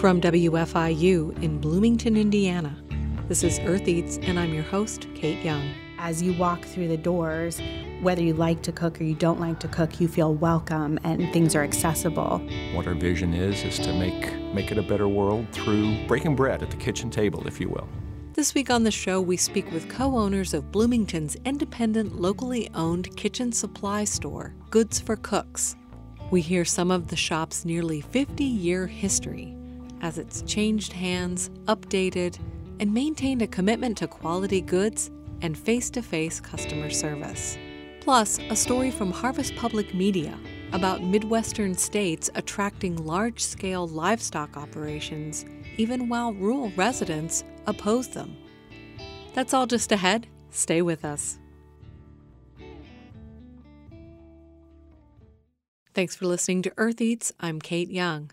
From WFIU in Bloomington, Indiana, this is Earth Eats, and I'm your host, Kate Young. As you walk through the doors, whether you like to cook or you don't like to cook, you feel welcome and things are accessible. What our vision is is to make make it a better world through breaking bread at the kitchen table, if you will. This week on the show, we speak with co owners of Bloomington's independent, locally owned kitchen supply store, Goods for Cooks. We hear some of the shop's nearly 50 year history as it's changed hands, updated, and maintained a commitment to quality goods and face to face customer service. Plus, a story from Harvest Public Media about Midwestern states attracting large scale livestock operations, even while rural residents oppose them. That's all just ahead. Stay with us. Thanks for listening to Earth Eats. I'm Kate Young.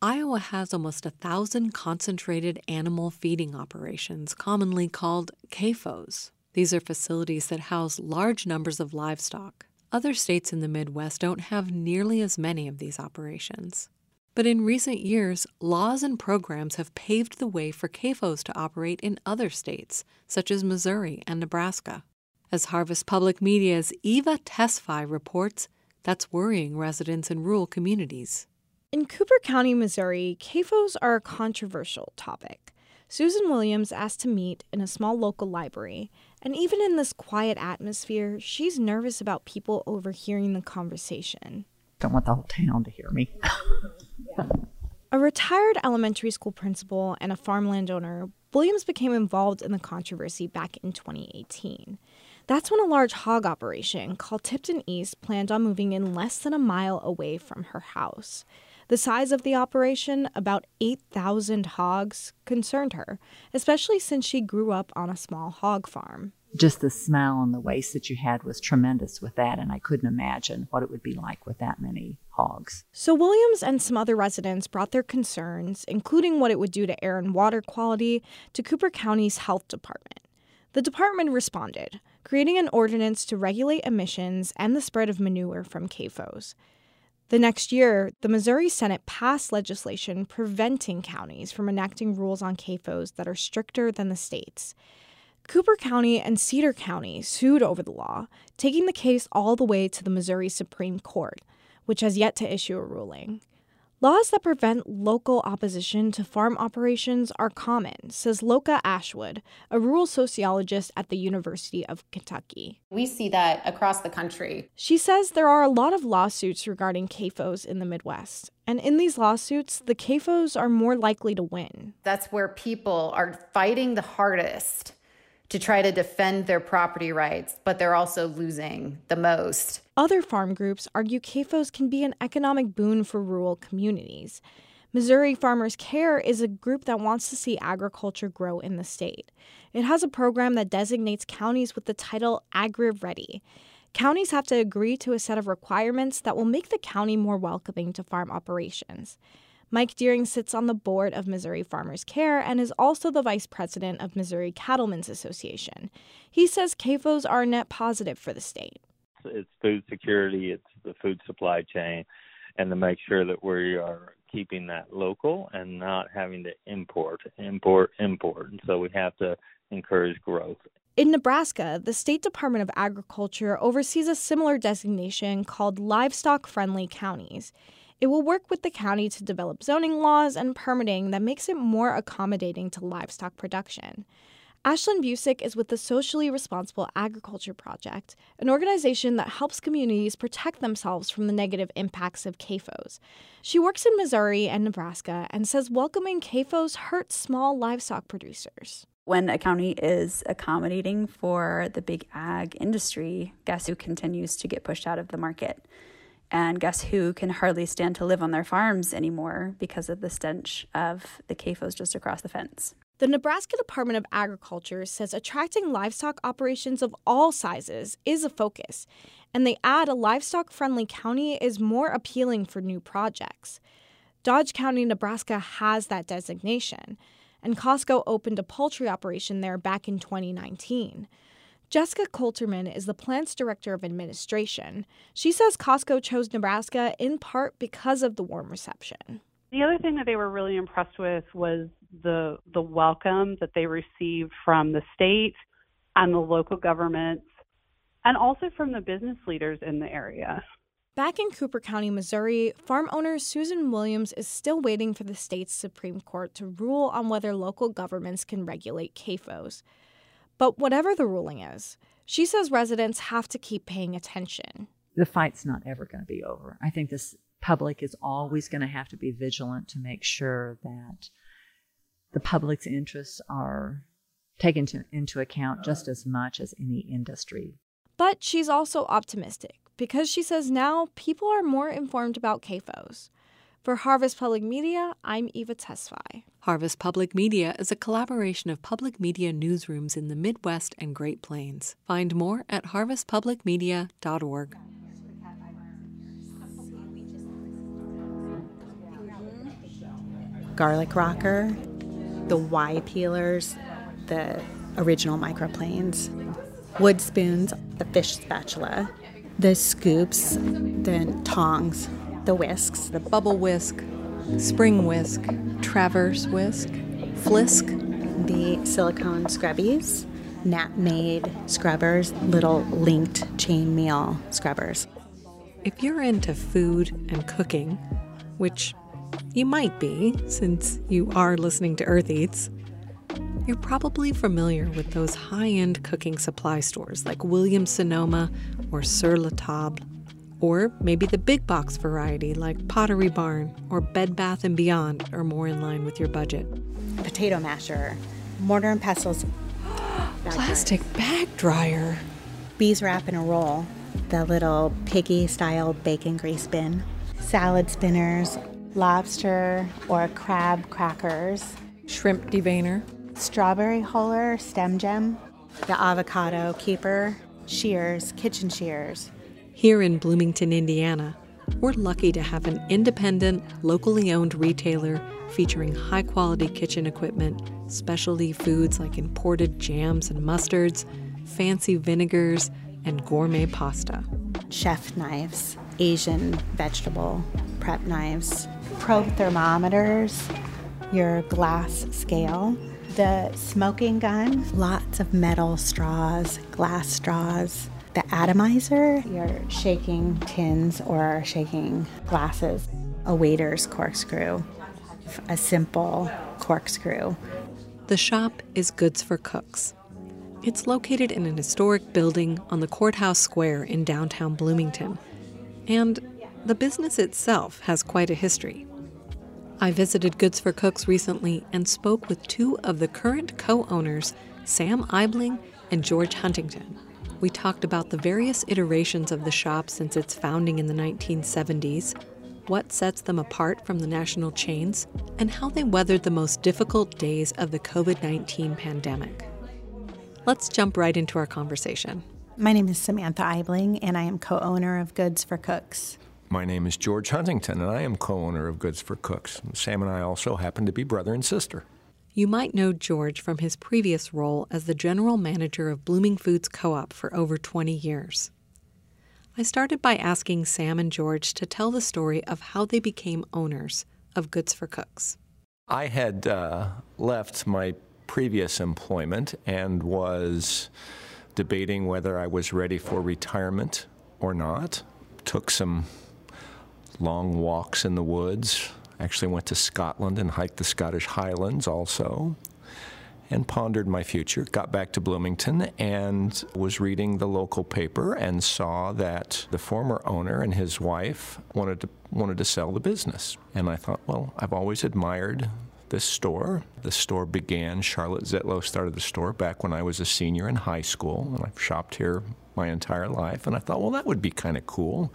Iowa has almost a thousand concentrated animal feeding operations, commonly called CAFOs. These are facilities that house large numbers of livestock. Other states in the Midwest don't have nearly as many of these operations. But in recent years, laws and programs have paved the way for CAFOs to operate in other states, such as Missouri and Nebraska. As Harvest Public Media's Eva Tesfaye reports, that's worrying residents in rural communities. In Cooper County, Missouri, CAFOs are a controversial topic. Susan Williams asked to meet in a small local library, and even in this quiet atmosphere, she's nervous about people overhearing the conversation. Don't want the whole town to hear me. a retired elementary school principal and a farmland owner, Williams became involved in the controversy back in 2018. That's when a large hog operation called Tipton East planned on moving in less than a mile away from her house. The size of the operation, about 8,000 hogs, concerned her, especially since she grew up on a small hog farm. Just the smell and the waste that you had was tremendous with that, and I couldn't imagine what it would be like with that many hogs. So, Williams and some other residents brought their concerns, including what it would do to air and water quality, to Cooper County's health department. The department responded, creating an ordinance to regulate emissions and the spread of manure from CAFOs. The next year, the Missouri Senate passed legislation preventing counties from enacting rules on CAFOs that are stricter than the states. Cooper County and Cedar County sued over the law, taking the case all the way to the Missouri Supreme Court, which has yet to issue a ruling. Laws that prevent local opposition to farm operations are common, says Loka Ashwood, a rural sociologist at the University of Kentucky. We see that across the country. She says there are a lot of lawsuits regarding CAFOs in the Midwest. And in these lawsuits, the CAFOs are more likely to win. That's where people are fighting the hardest to try to defend their property rights, but they're also losing the most. Other farm groups argue CAFOs can be an economic boon for rural communities. Missouri Farmers Care is a group that wants to see agriculture grow in the state. It has a program that designates counties with the title Agri Ready. Counties have to agree to a set of requirements that will make the county more welcoming to farm operations. Mike Deering sits on the board of Missouri Farmers Care and is also the vice president of Missouri Cattlemen's Association. He says CAFOs are net positive for the state. It's food security, it's the food supply chain, and to make sure that we are keeping that local and not having to import, import, import. And so we have to encourage growth. In Nebraska, the State Department of Agriculture oversees a similar designation called Livestock Friendly Counties. It will work with the county to develop zoning laws and permitting that makes it more accommodating to livestock production. Ashlyn Busick is with the Socially Responsible Agriculture Project, an organization that helps communities protect themselves from the negative impacts of CAFOs. She works in Missouri and Nebraska and says welcoming CAFOs hurts small livestock producers. When a county is accommodating for the big ag industry, guess who continues to get pushed out of the market? And guess who can hardly stand to live on their farms anymore because of the stench of the CAFOs just across the fence? The Nebraska Department of Agriculture says attracting livestock operations of all sizes is a focus, and they add a livestock friendly county is more appealing for new projects. Dodge County, Nebraska has that designation, and Costco opened a poultry operation there back in 2019. Jessica Kolterman is the plant's director of administration. She says Costco chose Nebraska in part because of the warm reception. The other thing that they were really impressed with was the the welcome that they received from the state and the local governments and also from the business leaders in the area. Back in Cooper County, Missouri, farm owner Susan Williams is still waiting for the state's Supreme Court to rule on whether local governments can regulate CAFOs. But whatever the ruling is, she says residents have to keep paying attention. The fight's not ever going to be over. I think this public is always going to have to be vigilant to make sure that the public's interests are taken to, into account just as much as any industry. But she's also optimistic because she says now people are more informed about CAFOs. For Harvest Public Media, I'm Eva Tesfaye. Harvest Public Media is a collaboration of public media newsrooms in the Midwest and Great Plains. Find more at harvestpublicmedia.org. Garlic rocker, the Y peelers, the original microplanes, wood spoons, the fish spatula, the scoops, the tongs, the whisks, the bubble whisk, spring whisk, traverse whisk, flisk, the silicone scrubbies, Knapp Made scrubbers, little linked chain meal scrubbers. If you're into food and cooking, which you might be since you are listening to Earth Eats, you're probably familiar with those high end cooking supply stores like Williams Sonoma or Sur La Table, or maybe the big box variety like Pottery Barn or Bed Bath & Beyond are more in line with your budget. Potato masher, mortar and pestles, plastic bag dryer, bees wrap in a roll, the little piggy style bacon grease bin, salad spinners, lobster or crab crackers, shrimp deveiner, strawberry huller stem gem, the avocado keeper, shears, kitchen shears. Here in Bloomington, Indiana, we're lucky to have an independent, locally owned retailer featuring high quality kitchen equipment, specialty foods like imported jams and mustards, fancy vinegars, and gourmet pasta. Chef knives, Asian vegetable prep knives, probe thermometers, your glass scale, the smoking gun, lots of metal straws, glass straws. The atomizer, you're shaking tins or shaking glasses. A waiter's corkscrew, a simple corkscrew. The shop is Goods for Cooks. It's located in an historic building on the Courthouse Square in downtown Bloomington. And the business itself has quite a history. I visited Goods for Cooks recently and spoke with two of the current co owners, Sam Eibling and George Huntington. We talked about the various iterations of the shop since its founding in the 1970s, what sets them apart from the national chains, and how they weathered the most difficult days of the COVID 19 pandemic. Let's jump right into our conversation. My name is Samantha Eibling, and I am co owner of Goods for Cooks. My name is George Huntington, and I am co owner of Goods for Cooks. Sam and I also happen to be brother and sister. You might know George from his previous role as the general manager of Blooming Foods Co op for over 20 years. I started by asking Sam and George to tell the story of how they became owners of Goods for Cooks. I had uh, left my previous employment and was debating whether I was ready for retirement or not. Took some long walks in the woods. Actually, went to Scotland and hiked the Scottish Highlands also, and pondered my future. Got back to Bloomington and was reading the local paper and saw that the former owner and his wife wanted to wanted to sell the business. And I thought, well, I've always admired this store. The store began, Charlotte Zietlow started the store back when I was a senior in high school, and I've shopped here my entire life. And I thought, well, that would be kind of cool.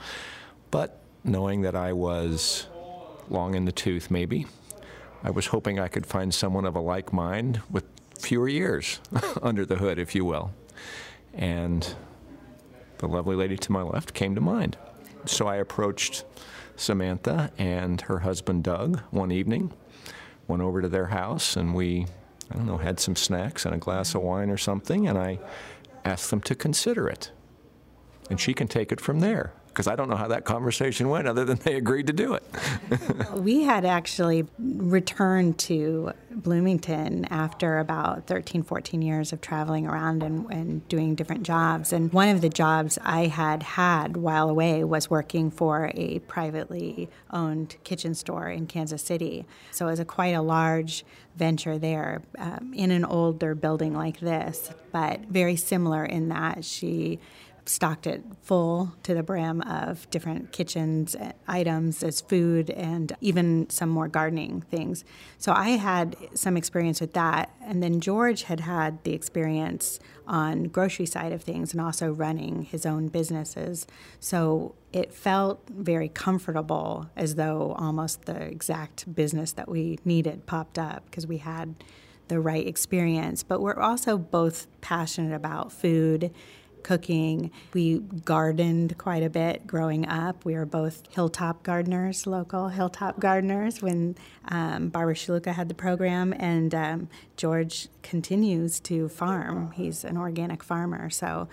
But knowing that I was long in the tooth, maybe. I was hoping I could find someone of a like mind with fewer years under the hood, if you will. And the lovely lady to my left came to mind. So I approached Samantha and her husband Doug one evening, went over to their house, and we, I don't know, had some snacks and a glass of wine or something, and I asked them to consider it. And she can take it from there. Because I don't know how that conversation went other than they agreed to do it. we had actually returned to Bloomington after about 13, 14 years of traveling around and, and doing different jobs. And one of the jobs I had had while away was working for a privately owned kitchen store in Kansas City. So it was a quite a large venture there um, in an older building like this, but very similar in that she stocked it full to the brim of different kitchens uh, items as food and even some more gardening things. So I had some experience with that. And then George had had the experience on grocery side of things and also running his own businesses. So it felt very comfortable as though almost the exact business that we needed popped up because we had the right experience. But we're also both passionate about food cooking. We gardened quite a bit growing up. We were both hilltop gardeners, local hilltop gardeners, when um, Barbara Shalucha had the program, and um, George continues to farm. He's an organic farmer. So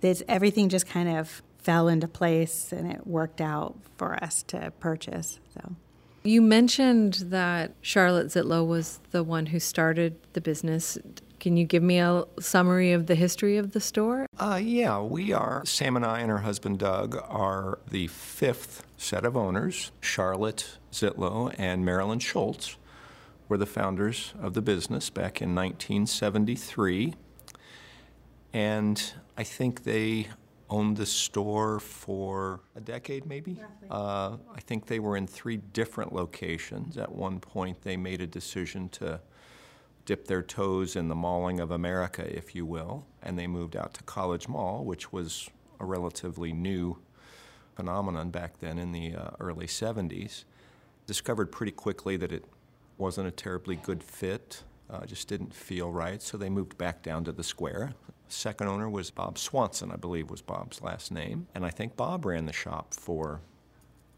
this, everything just kind of fell into place and it worked out for us to purchase. So. You mentioned that Charlotte Zietlow was the one who started the business. Can you give me a summary of the history of the store? Uh, yeah, we are, Sam and I and her husband Doug are the fifth set of owners. Charlotte Zietlow and Marilyn Schultz were the founders of the business back in 1973. And I think they owned the store for a decade, maybe. Uh, I think they were in three different locations. At one point, they made a decision to dip their toes in the mauling of America, if you will, and they moved out to College Mall, which was a relatively new phenomenon back then in the uh, early 70s. Discovered pretty quickly that it wasn't a terribly good fit, uh, just didn't feel right, so they moved back down to the square. Second owner was Bob Swanson, I believe was Bob's last name, and I think Bob ran the shop for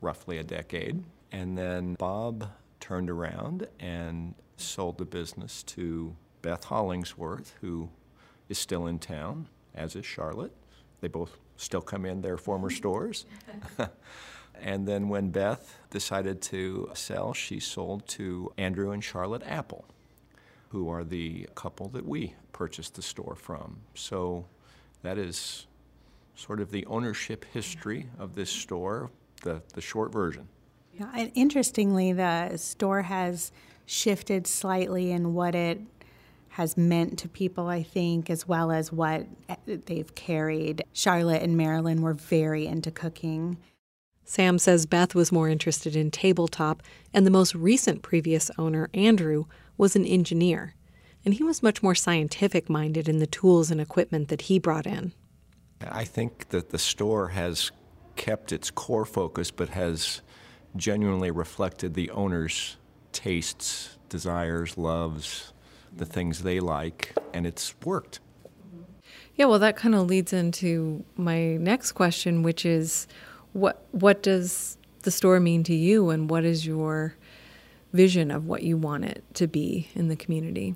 roughly a decade. And then Bob turned around and sold the business to Beth Hollingsworth, who is still in town, as is Charlotte. They both still come in their former stores. and then when Beth decided to sell, she sold to Andrew and Charlotte Apple, who are the couple that we purchased the store from. So that is sort of the ownership history of this store, the, the short version. Yeah, and interestingly, the store has shifted slightly in what it has meant to people, I think, as well as what they've carried. Charlotte and Marilyn were very into cooking. Sam says Beth was more interested in tabletop, and the most recent previous owner, Andrew, was an engineer. And he was much more scientific minded in the tools and equipment that he brought in. I think that the store has kept its core focus, but has genuinely reflected the owner's tastes, desires, loves, the things they like, and it's worked. Yeah, well, that kind of leads into my next question, which is, what what does the store mean to you, and what is your vision of what you want it to be in the community?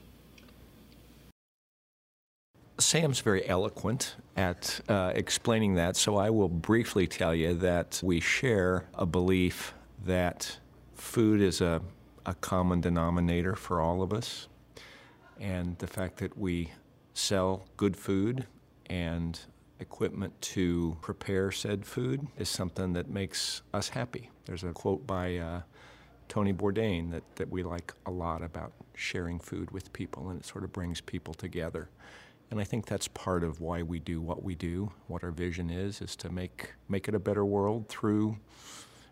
Sam's very eloquent at uh, explaining that, so I will briefly tell you that we share a belief that food is a a common denominator for all of us. And the fact that we sell good food and equipment to prepare said food is something that makes us happy. There's a quote by uh, Tony Bourdain that, that we like a lot about sharing food with people, and it sort of brings people together. And I think that's part of why we do what we do, what our vision is, is to make, make it a better world through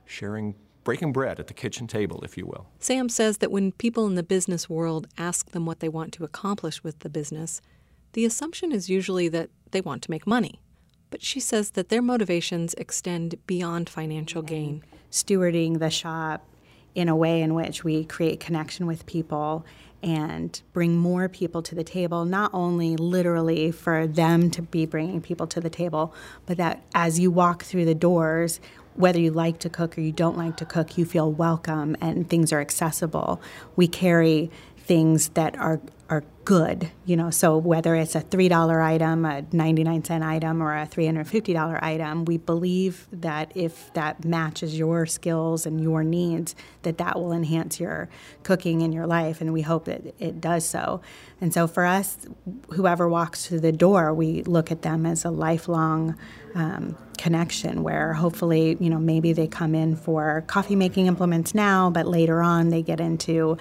sharing breaking bread at the kitchen table, if you will. Sam says that when people in the business world ask them what they want to accomplish with the business, the assumption is usually that they want to make money. But she says that their motivations extend beyond financial gain. Stewarding the shop in a way in which we create connection with people and bring more people to the table, not only literally for them to be bringing people to the table, but that as you walk through the doors, whether you like to cook or you don't like to cook, you feel welcome and things are accessible. We carry things that are are good, you know. So whether it's a three dollar item, a ninety nine cent item, or a three hundred fifty dollar item, we believe that if that matches your skills and your needs, that that will enhance your cooking in your life, and we hope that it does so. And so for us, whoever walks through the door, we look at them as a lifelong um, connection where hopefully, you know, maybe they come in for coffee making implements now, but later on they get into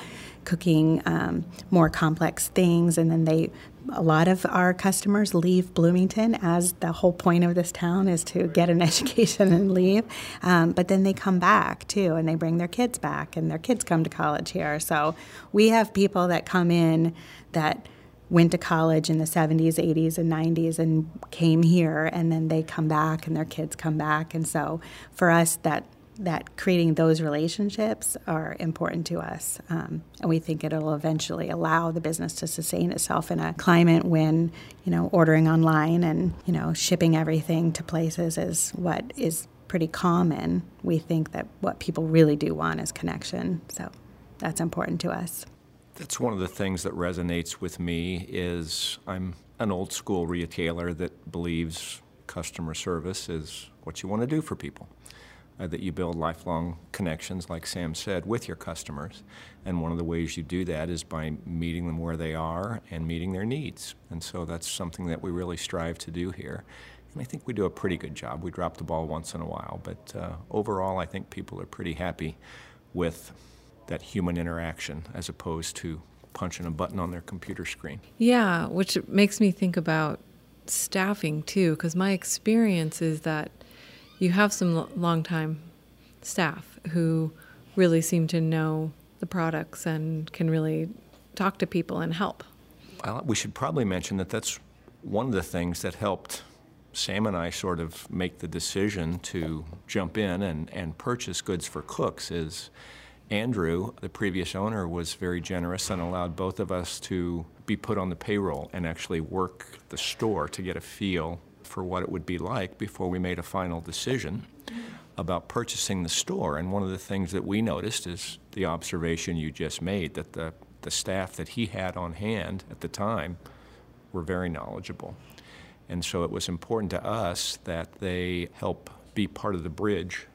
cooking um, more complex things, and then they a lot of our customers leave Bloomington as the whole point of this town is to get an education and leave. Um, but then they come back too, and they bring their kids back, and their kids come to college here. So we have people that come in that went to college in the 70s, 80s, and 90s and came here, and then they come back, and their kids come back. And so for us, that that creating those relationships are important to us. Um, and we think it'll eventually allow the business to sustain itself in a climate when, you know, ordering online and, you know, shipping everything to places is what is pretty common. We think that what people really do want is connection. So that's important to us. That's one of the things that resonates with me is I'm an old school retailer that believes customer service is what you want to do for people uh, that you build lifelong connections, like Sam said, with your customers. And one of the ways you do that is by meeting them where they are and meeting their needs. And so that's something that we really strive to do here. And I think we do a pretty good job. We drop the ball once in a while, but uh, overall, I think people are pretty happy with that human interaction as opposed to punching a button on their computer screen. Yeah, which makes me think about staffing too, because my experience is that you have some long-time staff who really seem to know the products and can really talk to people and help. Well, we should probably mention that that's one of the things that helped Sam and I sort of make the decision to jump in and, and purchase goods for cooks is Andrew, the previous owner, was very generous and allowed both of us to be put on the payroll and actually work the store to get a feel for what it would be like before we made a final decision about purchasing the store. And one of the things that we noticed is the observation you just made that the, the staff that he had on hand at the time were very knowledgeable. And so it was important to us that they help be part of the bridge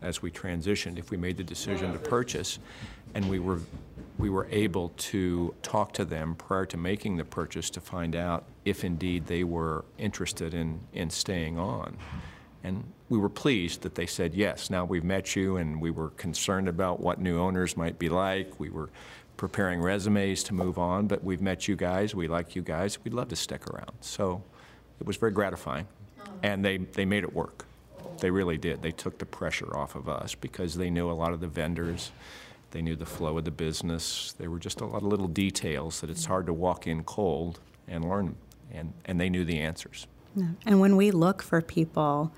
as we transitioned if we made the decision to purchase. And we were we were able to talk to them prior to making the purchase to find out if indeed they were interested in, in staying on. And we were pleased that they said yes. Now we've met you, and we were concerned about what new owners might be like. We were preparing resumes to move on, but we've met you guys. We like you guys. We'd love to stick around. So it was very gratifying. And they, they made it work. They really did. They took the pressure off of us because they knew a lot of the vendors. They knew the flow of the business. There were just a lot of little details that it's hard to walk in cold and learn, and, and they knew the answers. And when we look for people,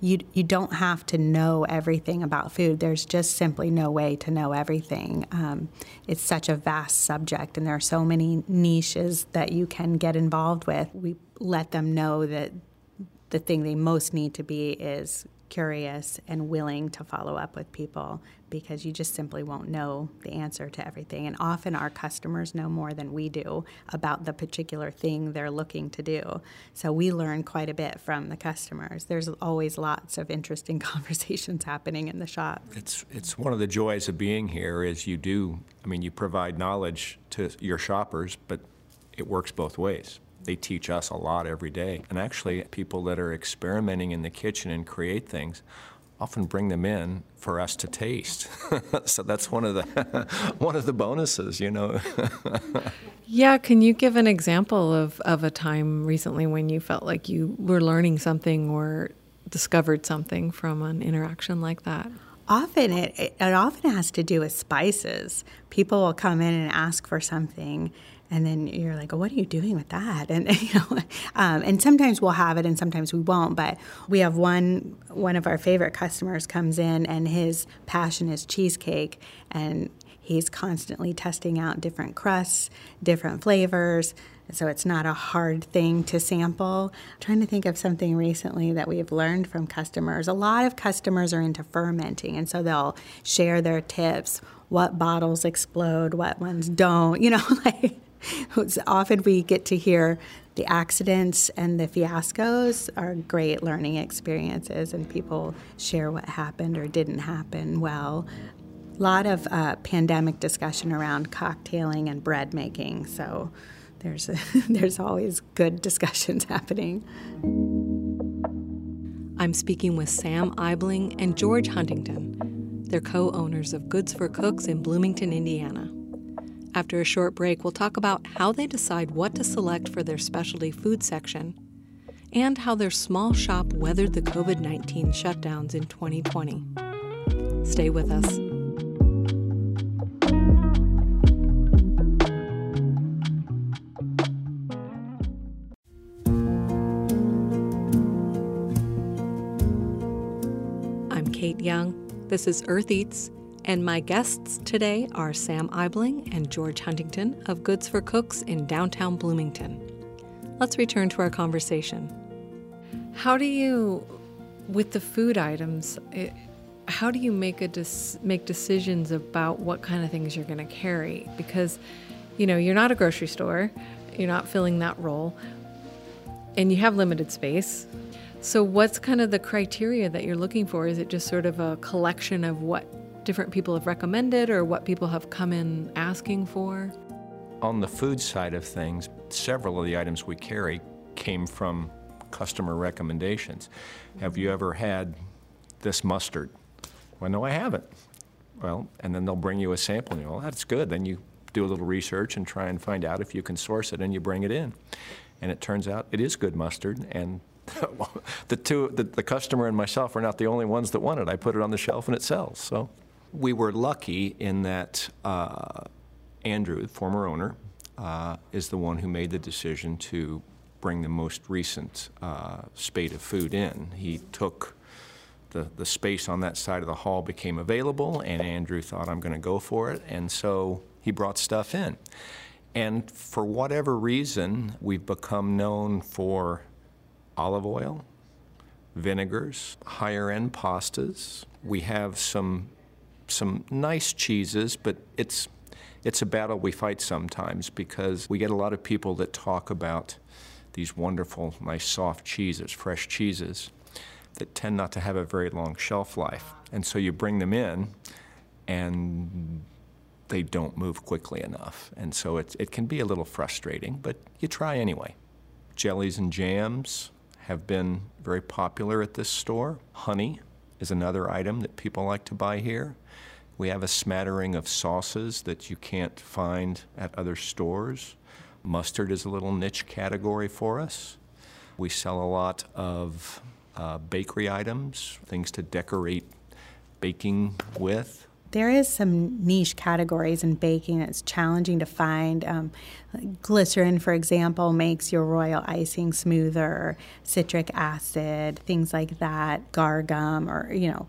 you, you don't have to know everything about food. There's just simply no way to know everything. Um, it's such a vast subject, and there are so many niches that you can get involved with. We let them know that the thing they most need to be is curious and willing to follow up with people because you just simply won't know the answer to everything. And often our customers know more than we do about the particular thing they're looking to do. So we learn quite a bit from the customers. There's always lots of interesting conversations happening in the shop. It's it's one of the joys of being here is you do I mean you provide knowledge to your shoppers, but it works both ways they teach us a lot every day. And actually, people that are experimenting in the kitchen and create things often bring them in for us to taste. so that's one of the one of the bonuses, you know. yeah, can you give an example of, of a time recently when you felt like you were learning something or discovered something from an interaction like that? Often it, it, it often has to do with spices. People will come in and ask for something and then you're like, oh, what are you doing with that? And you know, um, and sometimes we'll have it, and sometimes we won't. But we have one one of our favorite customers comes in, and his passion is cheesecake, and he's constantly testing out different crusts, different flavors. So it's not a hard thing to sample. I'm trying to think of something recently that we've learned from customers. A lot of customers are into fermenting, and so they'll share their tips what bottles explode, what ones don't, you know, like often we get to hear the accidents and the fiascos are great learning experiences, and people share what happened or didn't happen well. A lot of uh, pandemic discussion around cocktailing and bread making, so there's a, there's always good discussions happening. I'm speaking with Sam Eibling and George Huntington. They're co owners of Goods for Cooks in Bloomington, Indiana. After a short break, we'll talk about how they decide what to select for their specialty food section and how their small shop weathered the COVID 19 shutdowns in 2020. Stay with us. I'm Kate Young. This is Earth Eats, and my guests today are Sam Eibling and George Huntington of Goods for Cooks in downtown Bloomington. Let's return to our conversation. How do you, with the food items, it, how do you make a make decisions about what kind of things you're going to carry? Because, you know, you're not a grocery store, you're not filling that role, and you have limited space. So, what's kind of the criteria that you're looking for? Is it just sort of a collection of what different people have recommended or what people have come in asking for? On the food side of things, several of the items we carry came from customer recommendations. Have you ever had this mustard? Well, no, I haven't. Well, and then they'll bring you a sample and you go, well, that's good. Then you do a little research and try and find out if you can source it and you bring it in. And it turns out it is good mustard and the two, the, the customer and myself are not the only ones that want it. I put it on the shelf and it sells. So we were lucky in that uh, Andrew, the former owner, uh, is the one who made the decision to bring the most recent uh, spate of food in. He took the, the space on that side of the hall became available, and Andrew thought, I'm going to go for it. And so he brought stuff in. And for whatever reason, we've become known for olive oil, vinegars, higher end pastas. We have some some nice cheeses, but it's it's a battle we fight sometimes because we get a lot of people that talk about these wonderful, nice soft cheeses, fresh cheeses that tend not to have a very long shelf life. And so you bring them in and they don't move quickly enough. And so it, it can be a little frustrating, but you try anyway. Jellies and jams, have been very popular at this store. Honey is another item that people like to buy here. We have a smattering of sauces that you can't find at other stores. Mustard is a little niche category for us. We sell a lot of uh, bakery items, things to decorate baking with there is some niche categories in baking that's challenging to find. Um, glycerin, for example, makes your royal icing smoother. Citric acid, things like that. Guar gum, or you know,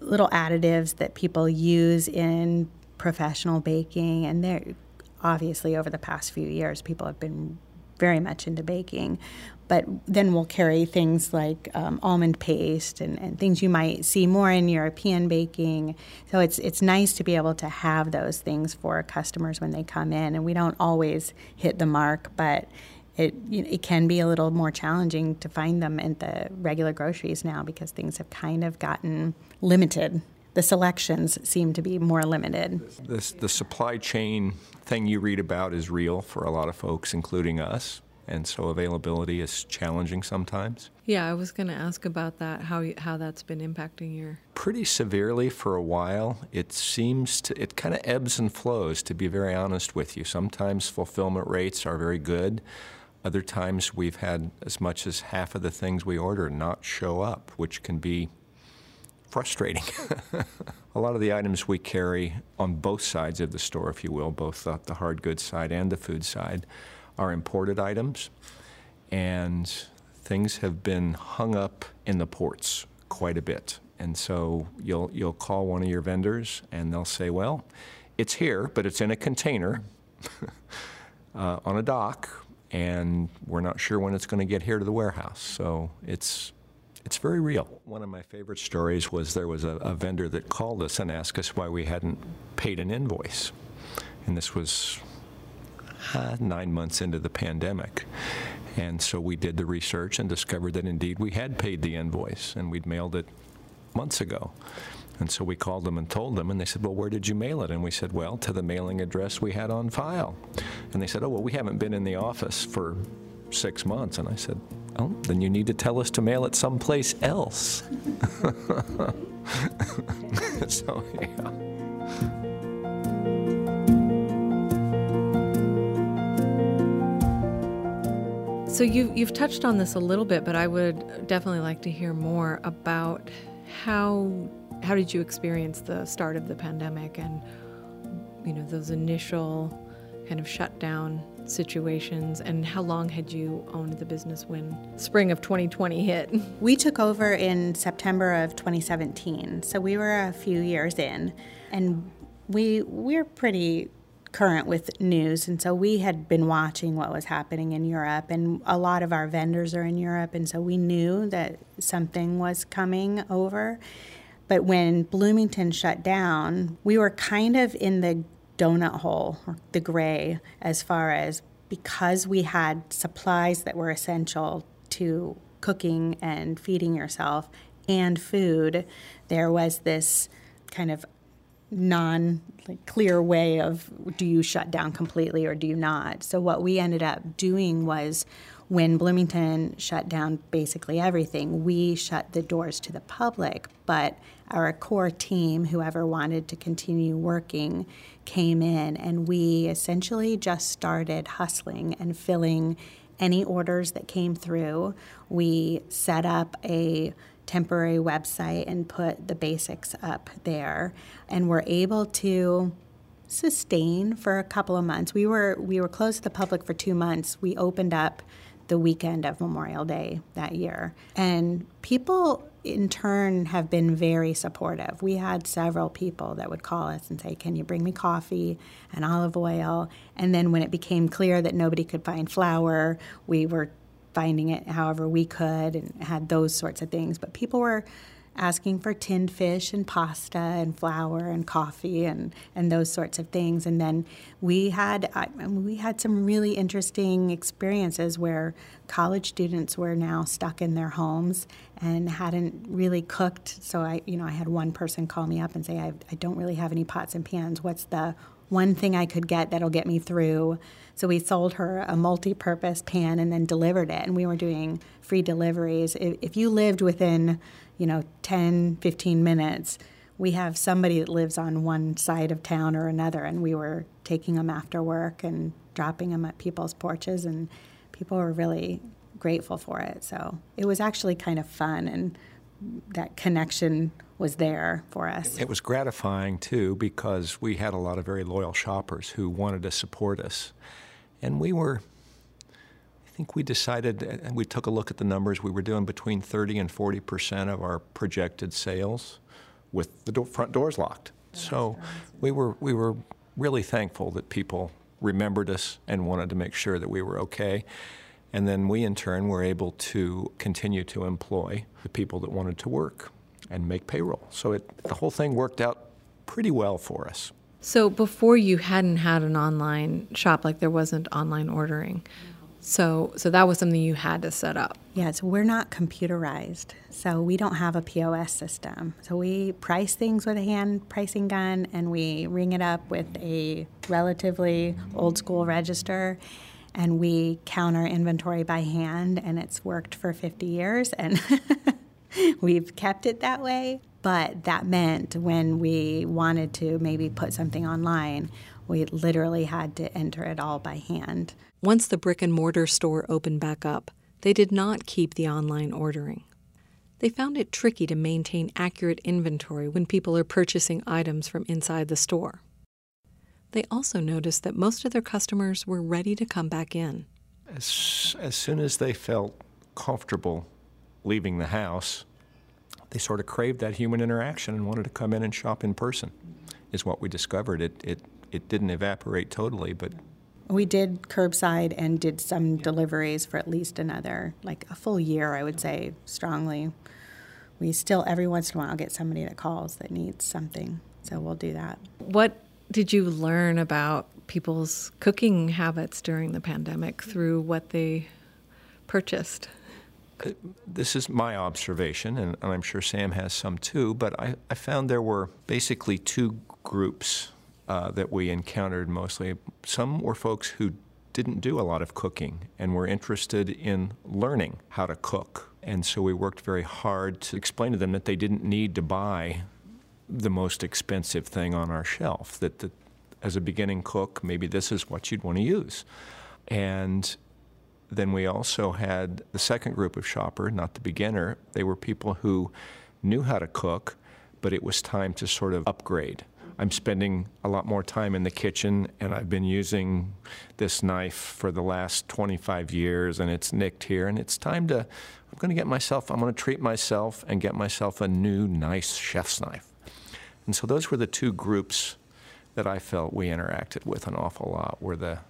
little additives that people use in professional baking, and they're obviously over the past few years, people have been very much into baking but then we'll carry things like um, almond paste and, and, things you might see more in European baking. So it's it's nice to be able to have those things for customers when they come in, and we don't always hit the mark, but it it can be a little more challenging to find them at the regular groceries now because things have kind of gotten limited. The selections seem to be more limited. This, the supply chain thing you read about is real for a lot of folks, including us and so availability is challenging sometimes. Yeah, I was going to ask about that. How you, how that's been impacting your pretty severely for a while. It seems to it kind of ebbs and flows. To be very honest with you, sometimes fulfillment rates are very good. Other times we've had as much as half of the things we order not show up, which can be frustrating. a lot of the items we carry on both sides of the store, if you will, both the, the hard goods side and the food side are imported items, and things have been hung up in the ports quite a bit. And so you'll you'll call one of your vendors, and they'll say, "Well, it's here, but it's in a container uh, on a dock, and we're not sure when it's going to get here to the warehouse." So it's it's very real. One of my favorite stories was there was a, a vendor that called us and asked us why we hadn't paid an invoice, and this was uh, nine months into the pandemic. And so we did the research and discovered that indeed we had paid the invoice and we'd mailed it months ago. And so we called them and told them, and they said, Well, where did you mail it? And we said, Well, to the mailing address we had on file. And they said, Oh, well, we haven't been in the office for six months. And I said, Oh, then you need to tell us to mail it someplace else. so, yeah. So you you've touched on this a little bit, but I would definitely like to hear more about how how did you experience the start of the pandemic and you know those initial kind of shutdown situations and how long had you owned the business when spring of 2020 hit? We took over in september of 2017 so we were a few years in and we we're pretty current with news. And so we had been watching what was happening in Europe and a lot of our vendors are in Europe and so we knew that something was coming over. But when Bloomington shut down we were kind of in the donut hole or the gray as far as because we had supplies that were essential to cooking and feeding yourself and food there was this kind of non like, clear way of do you shut down completely or do you not. So what we ended up doing was when Bloomington shut down basically everything, we shut the doors to the public, but our core team, whoever wanted to continue working, came in and we essentially just started hustling and filling any orders that came through. We set up a temporary website and put the basics up there and we were able to sustain for a couple of months. We were we were closed to the public for 2 months. We opened up the weekend of Memorial Day that year. And people in turn have been very supportive. We had several people that would call us and say, "Can you bring me coffee and olive oil?" And then when it became clear that nobody could find flour, we were finding it however we could and had those sorts of things. But people were asking for tinned fish and pasta and flour and coffee and, and those sorts of things. And then we had I, we had some really interesting experiences where college students were now stuck in their homes and hadn't really cooked. So I you know I had one person call me up and say I, I don't really have any pots and pans. What's the one thing I could get that'll get me through. So we sold her a multi purpose pan and then delivered it. And we were doing free deliveries. If, if, you lived within, you know, 10, 15 minutes, we have somebody that lives on one side of town or another. And we were taking them after work and dropping them at people's porches. And people were really grateful for it. So it was actually kind of fun. And that connection was there for us. It was gratifying too because we had a lot of very loyal shoppers who wanted to support us. And we were, I think we decided, and we took a look at the numbers, we were doing between 30 and 40 percent of our projected sales with the do- front doors locked. So we were, we were really thankful that people remembered us and wanted to make sure that we were okay. And then we, in turn, were able to continue to employ the people that wanted to work and make payroll. So it, the whole thing worked out pretty well for us. So before you hadn't had an online shop, like there wasn't online ordering. So, so that was something you had to set up. Yeah, so we're not computerized. So we don't have a POS system. So we price things with a hand pricing gun and we ring it up with a relatively old school register and we count our inventory by hand, and it's worked for 50 years, and we've kept it that way. But that meant when we wanted to maybe put something online, we literally had to enter it all by hand. Once the brick and mortar store opened back up, they did not keep the online ordering. They found it tricky to maintain accurate inventory when people are purchasing items from inside the store. They also noticed that most of their customers were ready to come back in. As, as soon as they felt comfortable leaving the house, they sort of craved that human interaction and wanted to come in and shop in person, is what we discovered. It, it, it didn't evaporate totally, but. We did curbside and did some deliveries for at least another, like a full year, I would say, strongly. We still, every once in a while, get somebody that calls that needs something, so we'll do that. What did you learn about people's cooking habits during the pandemic through what they purchased. Uh, this is my observation, and, I'm sure Sam has some too, but I, I found there were basically two groups uh, that we encountered mostly. Some were folks who didn't do a lot of cooking and were interested in learning how to cook. And so we worked very hard to explain to them that they didn't need to buy the most expensive thing on our shelf, that, that as a beginning cook, maybe this is what you'd want to use. And then we also had the second group of shopper, not the beginner. They were people who knew how to cook, but it was time to sort of upgrade. I'm spending a lot more time in the kitchen, and I've been using this knife for the last 25 years, and it's nicked here, and it's time to, I'm going to get myself, I'm going to treat myself and get myself a new, nice chef's knife. And so those were the two groups that I felt we interacted with an awful lot were the,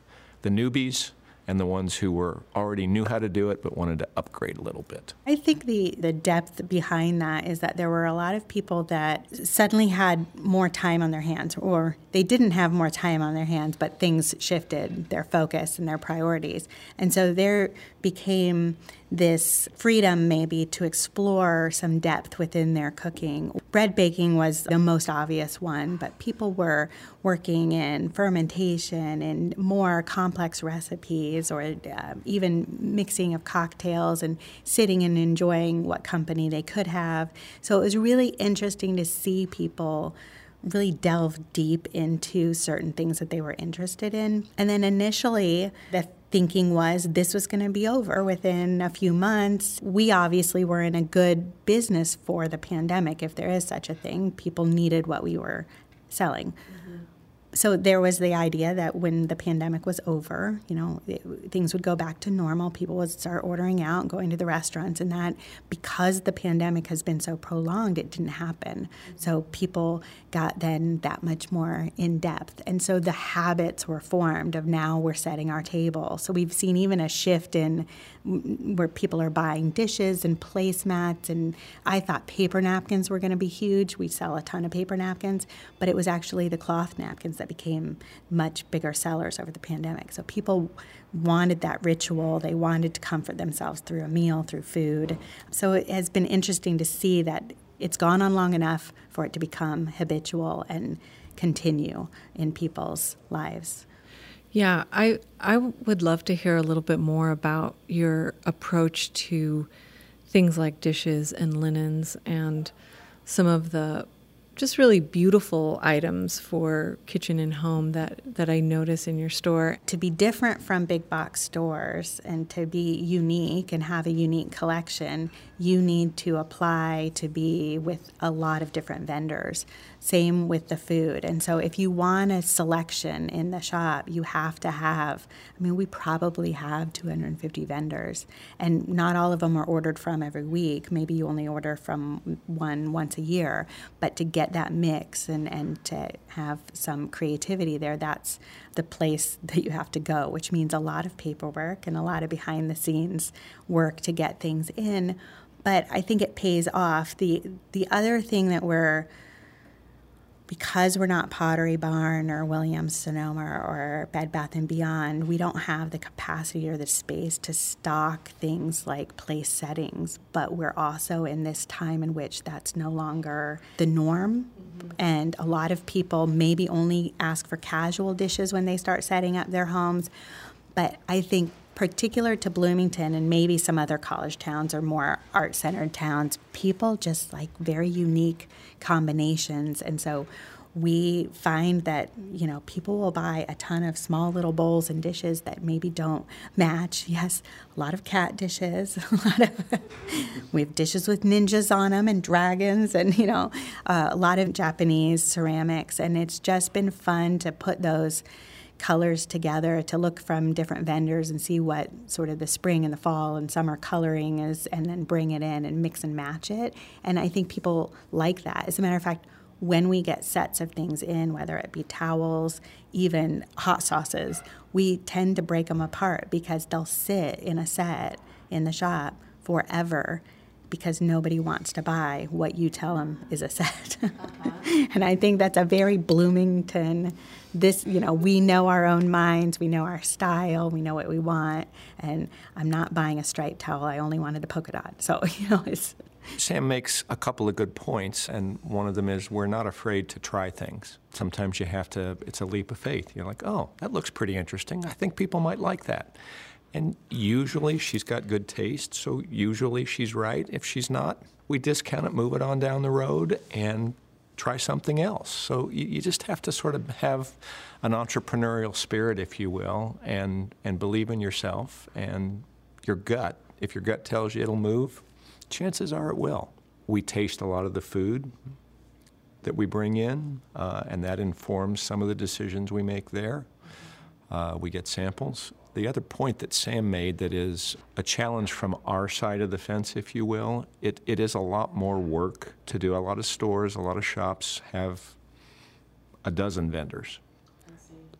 the newbies and the ones who were already knew how to do it but wanted to upgrade a little bit. I think the, the depth behind that is that there were a lot of people that suddenly had more time on their hands, or they didn't have more time on their hands, but things shifted their focus and their priorities. And so there became this freedom maybe to explore some depth within their cooking. Bread baking was the most obvious one, but people were working in fermentation and more complex recipes or uh, even mixing of cocktails and sitting and enjoying what company they could have. So it was really interesting to see people really delve deep into certain things that they were interested in. And then initially, the thinking was this was going to be over within a few months. We obviously were in a good business for the pandemic, if there is such a thing. People needed what we were selling so there was the idea that when the pandemic was over, you know, it, things would go back to normal. People would start ordering out going to the restaurants, and that because the pandemic has been so prolonged, it didn't happen. So people got then that much more in depth, and so the habits were formed of now we're setting our table. So we've seen even a shift in mm, where people are buying dishes and placemats. And I thought paper napkins were going to be huge. We sell a ton of paper napkins, but it was actually the cloth napkins that became much bigger sellers over the pandemic. So people wanted that ritual. They wanted to comfort themselves through a meal, through food. So it has been interesting to see that it's gone on long enough for it to become habitual and continue in people's lives. Yeah, I I would love to hear a little bit more about your approach to things like dishes and linens and some of the just really beautiful items for kitchen and home that, that I notice in your store. To be different from big box stores and to be unique and have a unique collection, you need to apply to be with a lot of different vendors. Same with the food. And so, if you want a selection in the shop, you have to have, I mean, we probably have 250 vendors, and not all of them are ordered from every week. Maybe you only order from one once a year. But to get that mix and, and to have some creativity there, that's the place that you have to go, which means a lot of paperwork and a lot of behind the scenes work to get things in. But I think it pays off. The the other thing that we're because we're not Pottery Barn or Williams Sonoma or Bed Bath and Beyond, we don't have the capacity or the space to stock things like place settings. But we're also in this time in which that's no longer the norm. Mm-hmm. And a lot of people maybe only ask for casual dishes when they start setting up their homes. But I think particular to Bloomington and maybe some other college towns or more art centered towns, people just like very unique combinations. And so we find that you know people will buy a ton of small little bowls and dishes that maybe don't match yes a lot of cat dishes a lot of we have dishes with ninjas on them and dragons and you know uh, a lot of japanese ceramics and it's just been fun to put those colors together to look from different vendors and see what sort of the spring and the fall and summer coloring is and then bring it in and mix and match it. And I think people like that. As a matter of fact, when we get sets of things in, whether it be towels, even hot sauces, we tend to break them apart because they'll sit in a set in the shop forever because nobody wants to buy what you tell them is a set. Uh-huh. and I think that's a very Bloomington this, you know, we know our own minds, we know our style, we know what we want, and I'm not buying a striped towel. I only wanted a polka dot. So, you know, it's Sam makes a couple of good points, and one of them is we're not afraid to try things. Sometimes you have to, it's a leap of faith. You're like, oh, that looks pretty interesting. I think people might like that. And usually she's got good taste, so usually she's right. If she's not, we discount it, move it on down the road, and try something else. So you, you, just have to sort of have an entrepreneurial spirit, if you will, and, and believe in yourself and your gut. If your gut tells you it'll move, chances are it will. We taste a lot of the food that we bring in, uh, and that informs some of the decisions we make there. Uh, we get samples. The other point that Sam made that is a challenge from our side of the fence, if you will, it, it is a lot more work to do. A lot of stores, a lot of shops have a dozen vendors,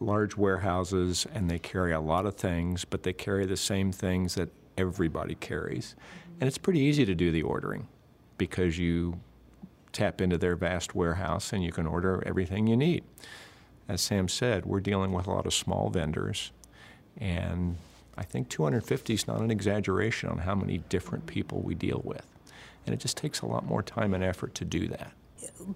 large warehouses, and they carry a lot of things, but they carry the same things that everybody carries. And it's pretty easy to do the ordering because you tap into their vast warehouse and you can order everything you need. As Sam said, we're dealing with a lot of small vendors and I think 250 is not an exaggeration on how many different people we deal with. And it just takes a lot more time and effort to do that.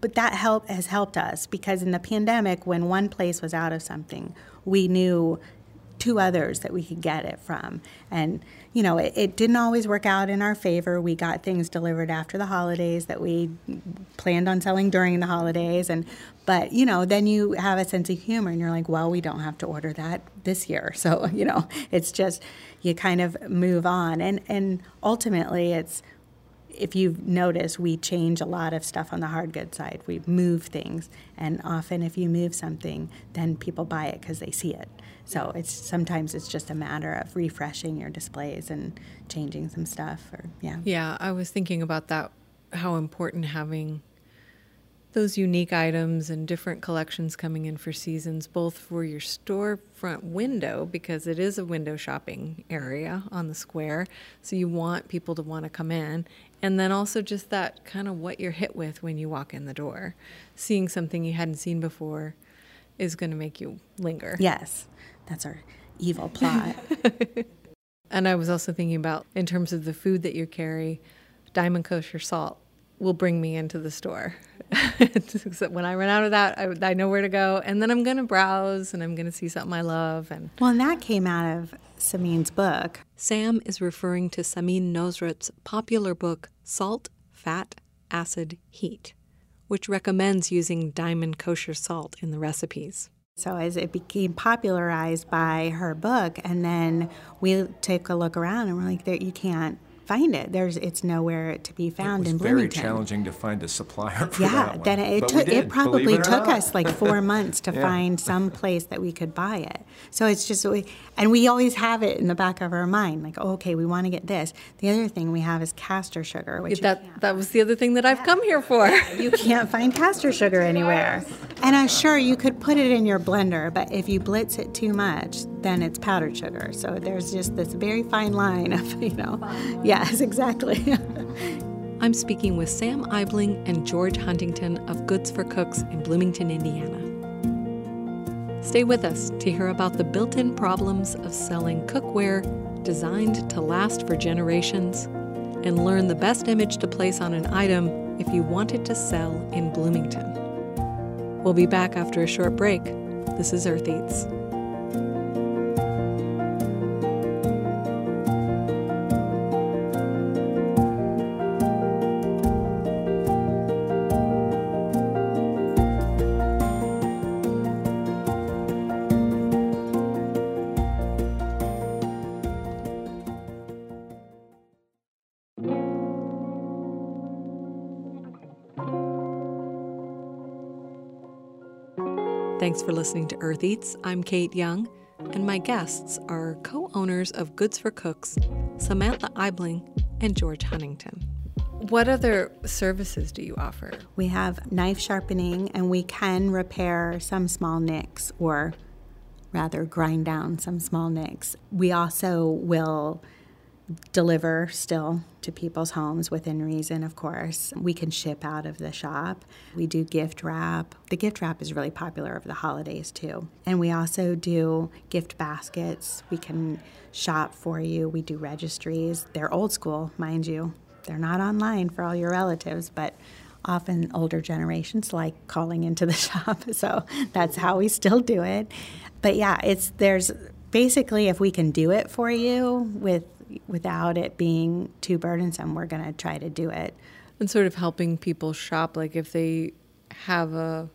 But that help has helped us because in the pandemic, when one place was out of something, we knew two others that we could get it from. And, you know, it, it, didn't always work out in our favor. We got things delivered after the holidays that we planned on selling during the holidays. And, but, you know, then you have a sense of humor and you're like, well, we don't have to order that this year. So, you know, it's just, you kind of move on. And, and ultimately, it's, if you've noticed, we change a lot of stuff on the hard goods side. We move things, and often if you move something, then people buy it because they see it. So it's sometimes it's just a matter of refreshing your displays and changing some stuff or yeah. Yeah, I was thinking about that how important having those unique items and different collections coming in for seasons, both for your storefront window, because it is a window shopping area on the square. So you want people to want to come in. And then also just that kind of what you're hit with when you walk in the door. Seeing something you hadn't seen before is going to make you linger. Yes. That's our evil plot. and I was also thinking about, in terms of the food that you carry, diamond kosher salt will bring me into the store. when I run out of that, I, I, know where to go, and then I'm going to browse and I'm going to see something I love. And well, and that came out of Samin's book. Sam is referring to Samin Nosrat's popular book Salt, Fat, Acid, Heat, which recommends using diamond kosher salt in the recipes. So as it became popularized by her book, and then we took a look around and we're like, there you can't find it. There's it's nowhere to be found in Bloomington. Very challenging to find a supplier for yeah, that one. then it but took did, it probably it took us like four months to yeah. find some place that we could buy it. So it's just and we always have it in the back of our mind, like oh, okay, we want to get this. The other thing we have is castor sugar, which that that was the other thing that I've come here for. you can't find castor sugar anywhere, and I'm sure you could put it in your blender, but if you blitz it too much, then it's powdered sugar. So there's just this very fine line of you know, yes, exactly. I'm speaking with Sam Eibling and George Huntington of Goods for Cooks in Bloomington, Indiana. Stay with us to hear about the built in problems of selling cookware designed to last for generations and learn the best image to place on an item if you want it to sell in Bloomington. We'll be back after a short break. This is Earth Eats. Thanks for listening to Earth Eats. I'm Kate Young, and my guests are co owners of Goods for Cooks, Samantha Eibling and George Huntington. What other services do you offer? We have knife sharpening, and we can repair some small nicks or rather grind down some small nicks. We also will deliver still to people's homes within reason, of course. We can ship out of the shop. We do gift wrap. The gift wrap is really popular over the holidays too. And we also do gift baskets. We can shop for you. We do registries. They're old school, mind you. They're not online for all your relatives, but often older generations like calling into the shop. So that's how we still do it. But yeah, it's there's basically if we can do it for you with without it being too burdensome, we're going to try to do it. And sort of helping people shop, like if they have a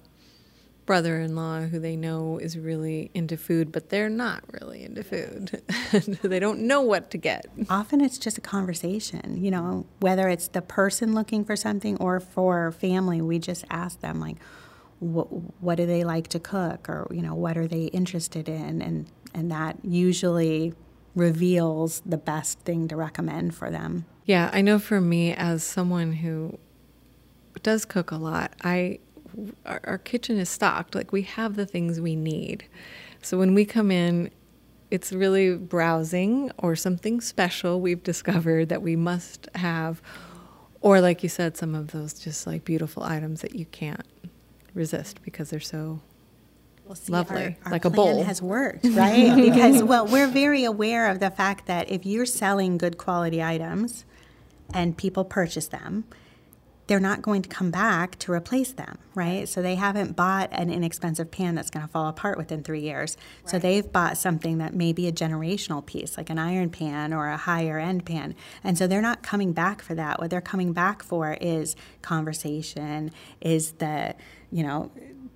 brother in law who they know is really into food, but they're not really into food. they don't know what to get. Often it's just a conversation, you know, whether it's the person looking for something or for family, we just ask them, like, what, what do they like to cook or, you know, what are they interested in? And, and that usually reveals the best thing to recommend for them. Yeah, I know for me as someone who does cook a lot, I our, our kitchen is stocked. Like we have the things we need. So when we come in, it's really browsing or something special we've discovered that we must have or like you said some of those just like beautiful items that you can't resist because they're so well, see, lovely, our, our like a bowl. has worked, right? because well, we're very aware of the fact that if you're selling good quality items and people purchase them, they're not going to come back to replace them, right? So they haven't bought an inexpensive pan that's going to fall apart within three years. Right. So they've bought something that may be a generational piece, like an iron pan or a higher end pan. And so they're not coming back for that. What they're coming back for is conversation, is the, you know,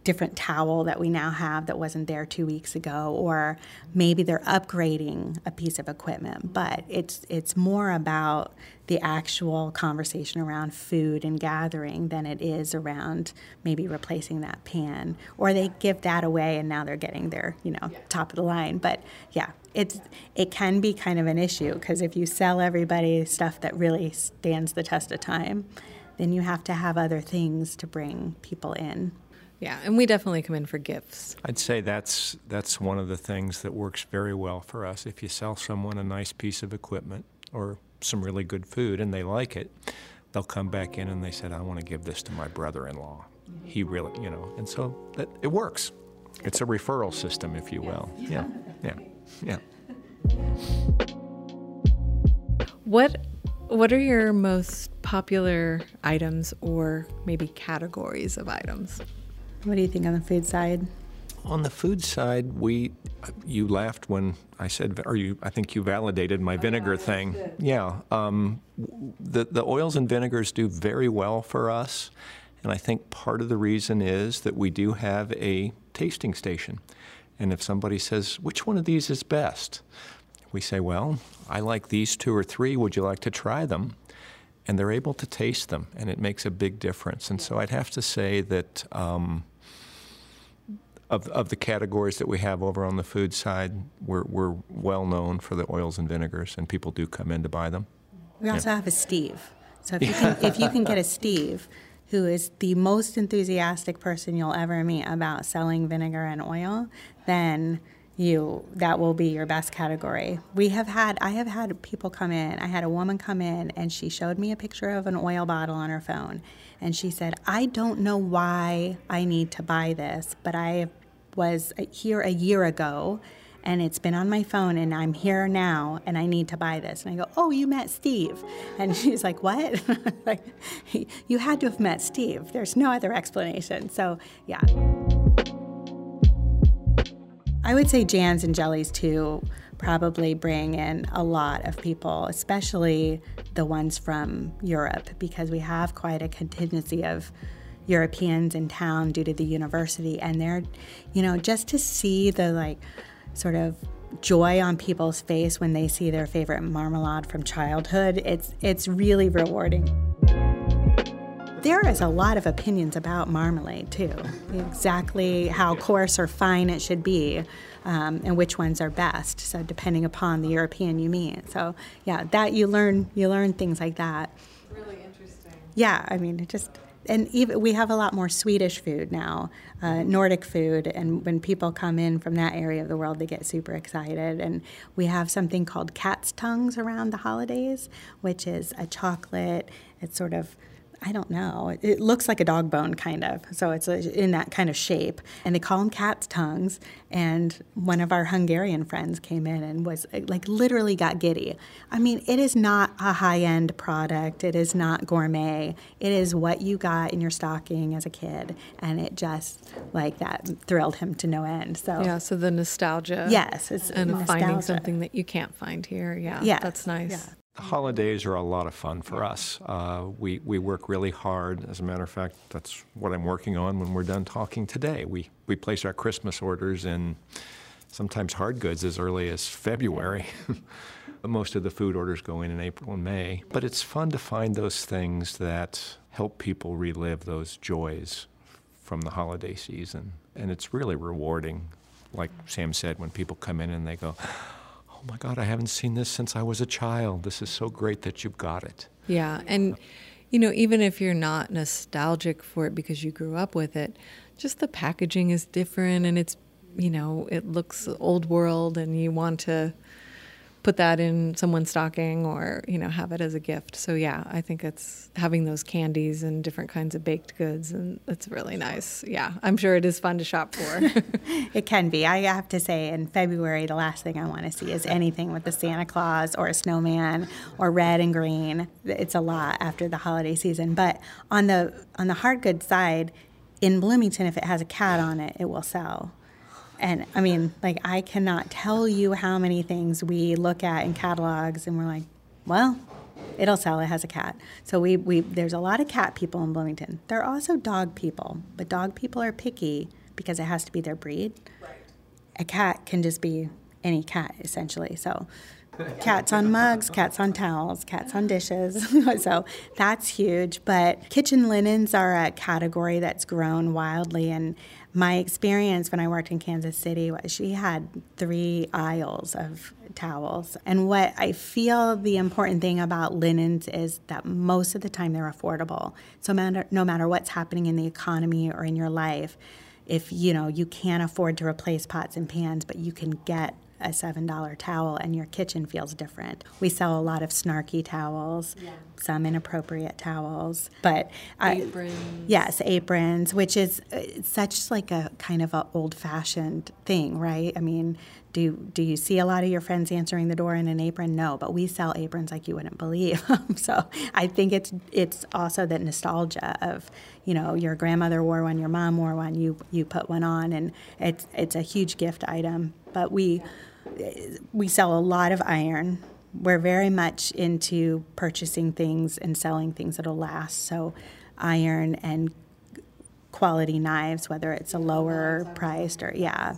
different towel that we now have that wasn't there two weeks ago, or maybe they're upgrading a piece of equipment. But it's it's more about the actual conversation around food and gathering than it is around maybe replacing that pan. Or they give that away and now they're getting their you know top of the line. But yeah, it's it can be kind of an issue because if you sell everybody stuff that really stands the test of time, then you have to have other things to bring people in. Yeah, and we definitely come in for gifts. I'd say that's that's one of the things that works very well for us. If you sell someone a nice piece of equipment or some really good food and they like it, they'll come back in and they said, "I want to give this to my brother-in-law. He really, you know." And so that it works. It's a referral system, if you will. Yeah, yeah, yeah. What what are your most popular items or maybe categories of items? What do you think on the food side? On the food side, we you laughed when I said, or you I think you validated my vinegar thing. Yeah, um, the the oils and vinegars do very well for us, and I think part of the reason is that we do have a tasting station, and if somebody says which one of these is best, we say, well, I like these two or three. Would you like to try them? And they're able to taste them, and it makes a big difference. And so I'd have to say that. Um, of, of the categories that we have over on the food side, we're, we're well known for the oils and vinegars, and people do come in to buy them. We also yeah. have a Steve. So if you, can, if you can get a Steve, who is the most enthusiastic person you'll ever meet about selling vinegar and oil, then you that will be your best category. We have had I have had people come in. I had a woman come in and she showed me a picture of an oil bottle on her phone and she said, "I don't know why I need to buy this, but I was here a year ago and it's been on my phone and I'm here now and I need to buy this. And I go, Oh, you met Steve. And she's like, What? like, you had to have met Steve. There's no other explanation. So, yeah. I would say jams and jellies too probably bring in a lot of people, especially the ones from Europe, because we have quite a contingency of Europeans in town due to the university, and they're, you know, just to see the like sort of joy on people's face when they see their favorite marmalade from childhood, it's it's really rewarding. There is a lot of opinions about marmalade too, exactly how coarse or fine it should be, um, and which ones are best. So depending upon the European you meet. So yeah, that you learn you learn things like that. Really interesting. Yeah, I mean, it just and even we have a lot more Swedish food now, uh, Nordic food, and when people come in from that area of the world, they get super excited. And we have something called cat's tongues around the holidays, which is a chocolate. It's sort of I don't know. It looks like a dog bone, kind of. So it's uh, in that kind of shape. And they call them cat's tongues. And one of our Hungarian friends came in and was uh, like literally got giddy. I mean, it is not a high end product, it is not gourmet. It is what you got in your stocking as a kid. And it just like that thrilled him to no end. So, yeah, so the nostalgia. Yes. It's and nostalgia. finding something that you can't find here. Yeah. Yeah. That's nice. Yeah. Holidays are a lot of fun for us. Uh, we, we work really hard. As a matter of fact, that's what I'm working on when we're done talking today. We, we place our Christmas orders in sometimes hard goods as early as February. Most of the food orders go in in April and May. But it's fun to find those things that help people relive those joys from the holiday season. And it's really rewarding, like Sam said, when people come in and they go, oh my God, I haven't seen this since I was a child. This is so great that you've got it. Yeah. And, you know, even if you're not nostalgic for it because you grew up with it, just the packaging is different and it's, you know, it looks old world and you want to put that in someone's stocking or you know have it as a gift. So yeah i think it's having those candies and different kinds of baked goods and it's really nice. Yeah i'm sure it is fun to shop for. It can be. I have to say in february the last thing i want to see is anything with a santa claus or a snowman or red and green. It's a lot after the holiday season. But on the on the hard goods side in bloomington if it has a cat on it it will sell and I mean, like, I cannot tell you how many things we look at in catalogs and we're like, well, it'll sell. It has a cat. So we, we there's a lot of cat people in Bloomington. There are also dog people, but dog people are picky because it has to be their breed. Right. A cat can just be any cat essentially. So cats on mugs, cats on towels, cats on dishes. so that's huge. But kitchen linens are a category that's grown wildly and my experience when I worked in Kansas City was she had three aisles of towels. And what I feel the important thing about linens is that most of the time they're affordable. So matter, no matter what's happening in the economy or in your life, if you know you can't afford to replace pots and pans, but you can get a $7 towel and your kitchen feels different. We sell a lot of snarky towels, yeah. some inappropriate towels, but aprons. yes, aprons, which is uh, such like a kind of a old-fashioned thing, right? I mean, do do you see a lot of your friends answering the door in an apron? No, but we sell aprons like you wouldn't believe. so I think it's it's also that nostalgia of you know your grandmother wore one, your mom wore one, you you put one on, and it's it's a huge gift item. But we we sell a lot of iron. We're very much into purchasing things and selling things that'll last. So iron and quality knives, whether it's a lower priced or yeah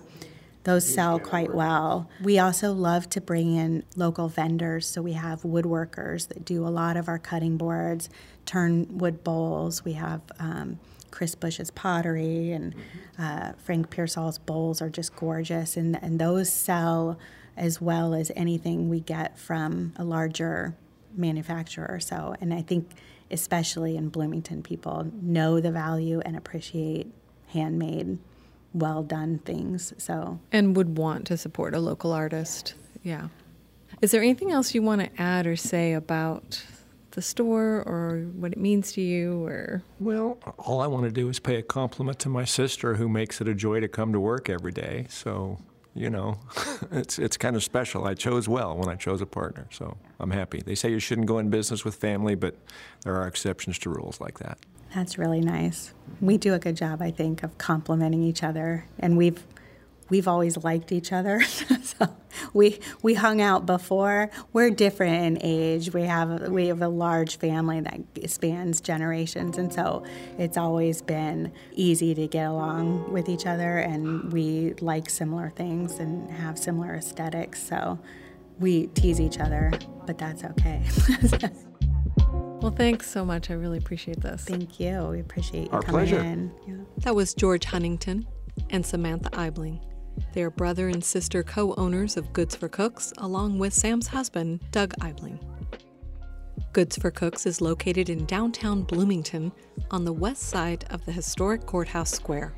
those sell quite well. We also love to bring in local vendors, so we have woodworkers that do a lot of our cutting boards, turn wood bowls. We have um, Chris Bush's pottery and uh, Frank Pearsall's bowls are just gorgeous, and, and those sell as well as anything we get from a larger manufacturer. So, and I think especially in Bloomington, people know the value and appreciate handmade well done things. So and would want to support a local artist. Yeah. Is there anything else you want to add or say about the store or what it means to you or? Well all i want to do is pay a compliment to my sister who makes it a joy to come to work every day. So you know it's it's kind of special. I chose well when i chose a partner so i'm happy. They say you shouldn't go in business with family but there are exceptions to rules like that. That's really nice. We do a good job, I think, of complimenting each other, and we've we've always liked each other. so we we hung out before. We're different in age. We have we have a large family that spans generations, and so it's always been easy to get along with each other. And we like similar things and have similar aesthetics. So we tease each other, but that's okay. Well, thanks so much. I really appreciate this. Thank you. We appreciate you Our coming pleasure. in. Yeah. That was George Huntington and Samantha Eibling. They are brother and sister co owners of Goods for Cooks, along with Sam's husband, Doug Eibling. Goods for Cooks is located in downtown Bloomington on the west side of the historic Courthouse Square.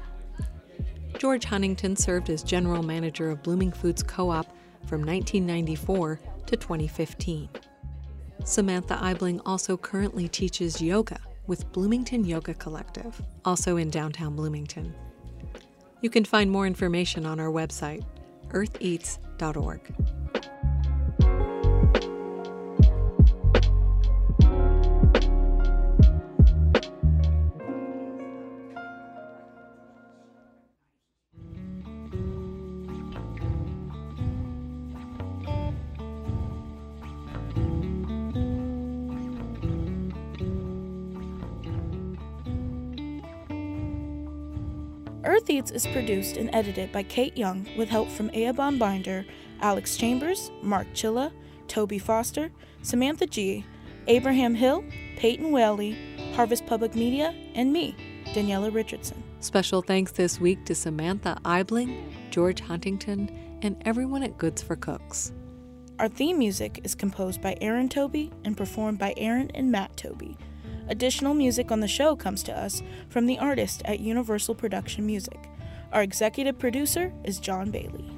George Huntington served as general manager of Blooming Foods Co op from 1994 to 2015. Samantha Eibling also currently teaches yoga with Bloomington Yoga Collective, also in downtown Bloomington. You can find more information on our website, eartheats.org. Is produced and edited by Kate Young with help from Eoban Binder, Alex Chambers, Mark Chilla, Toby Foster, Samantha G., Abraham Hill, Peyton Whaley, Harvest Public Media, and me, Daniela Richardson. Special thanks this week to Samantha Eibling, George Huntington, and everyone at Goods for Cooks. Our theme music is composed by Aaron Toby and performed by Aaron and Matt Toby. Additional music on the show comes to us from the artist at Universal Production Music. Our executive producer is John Bailey.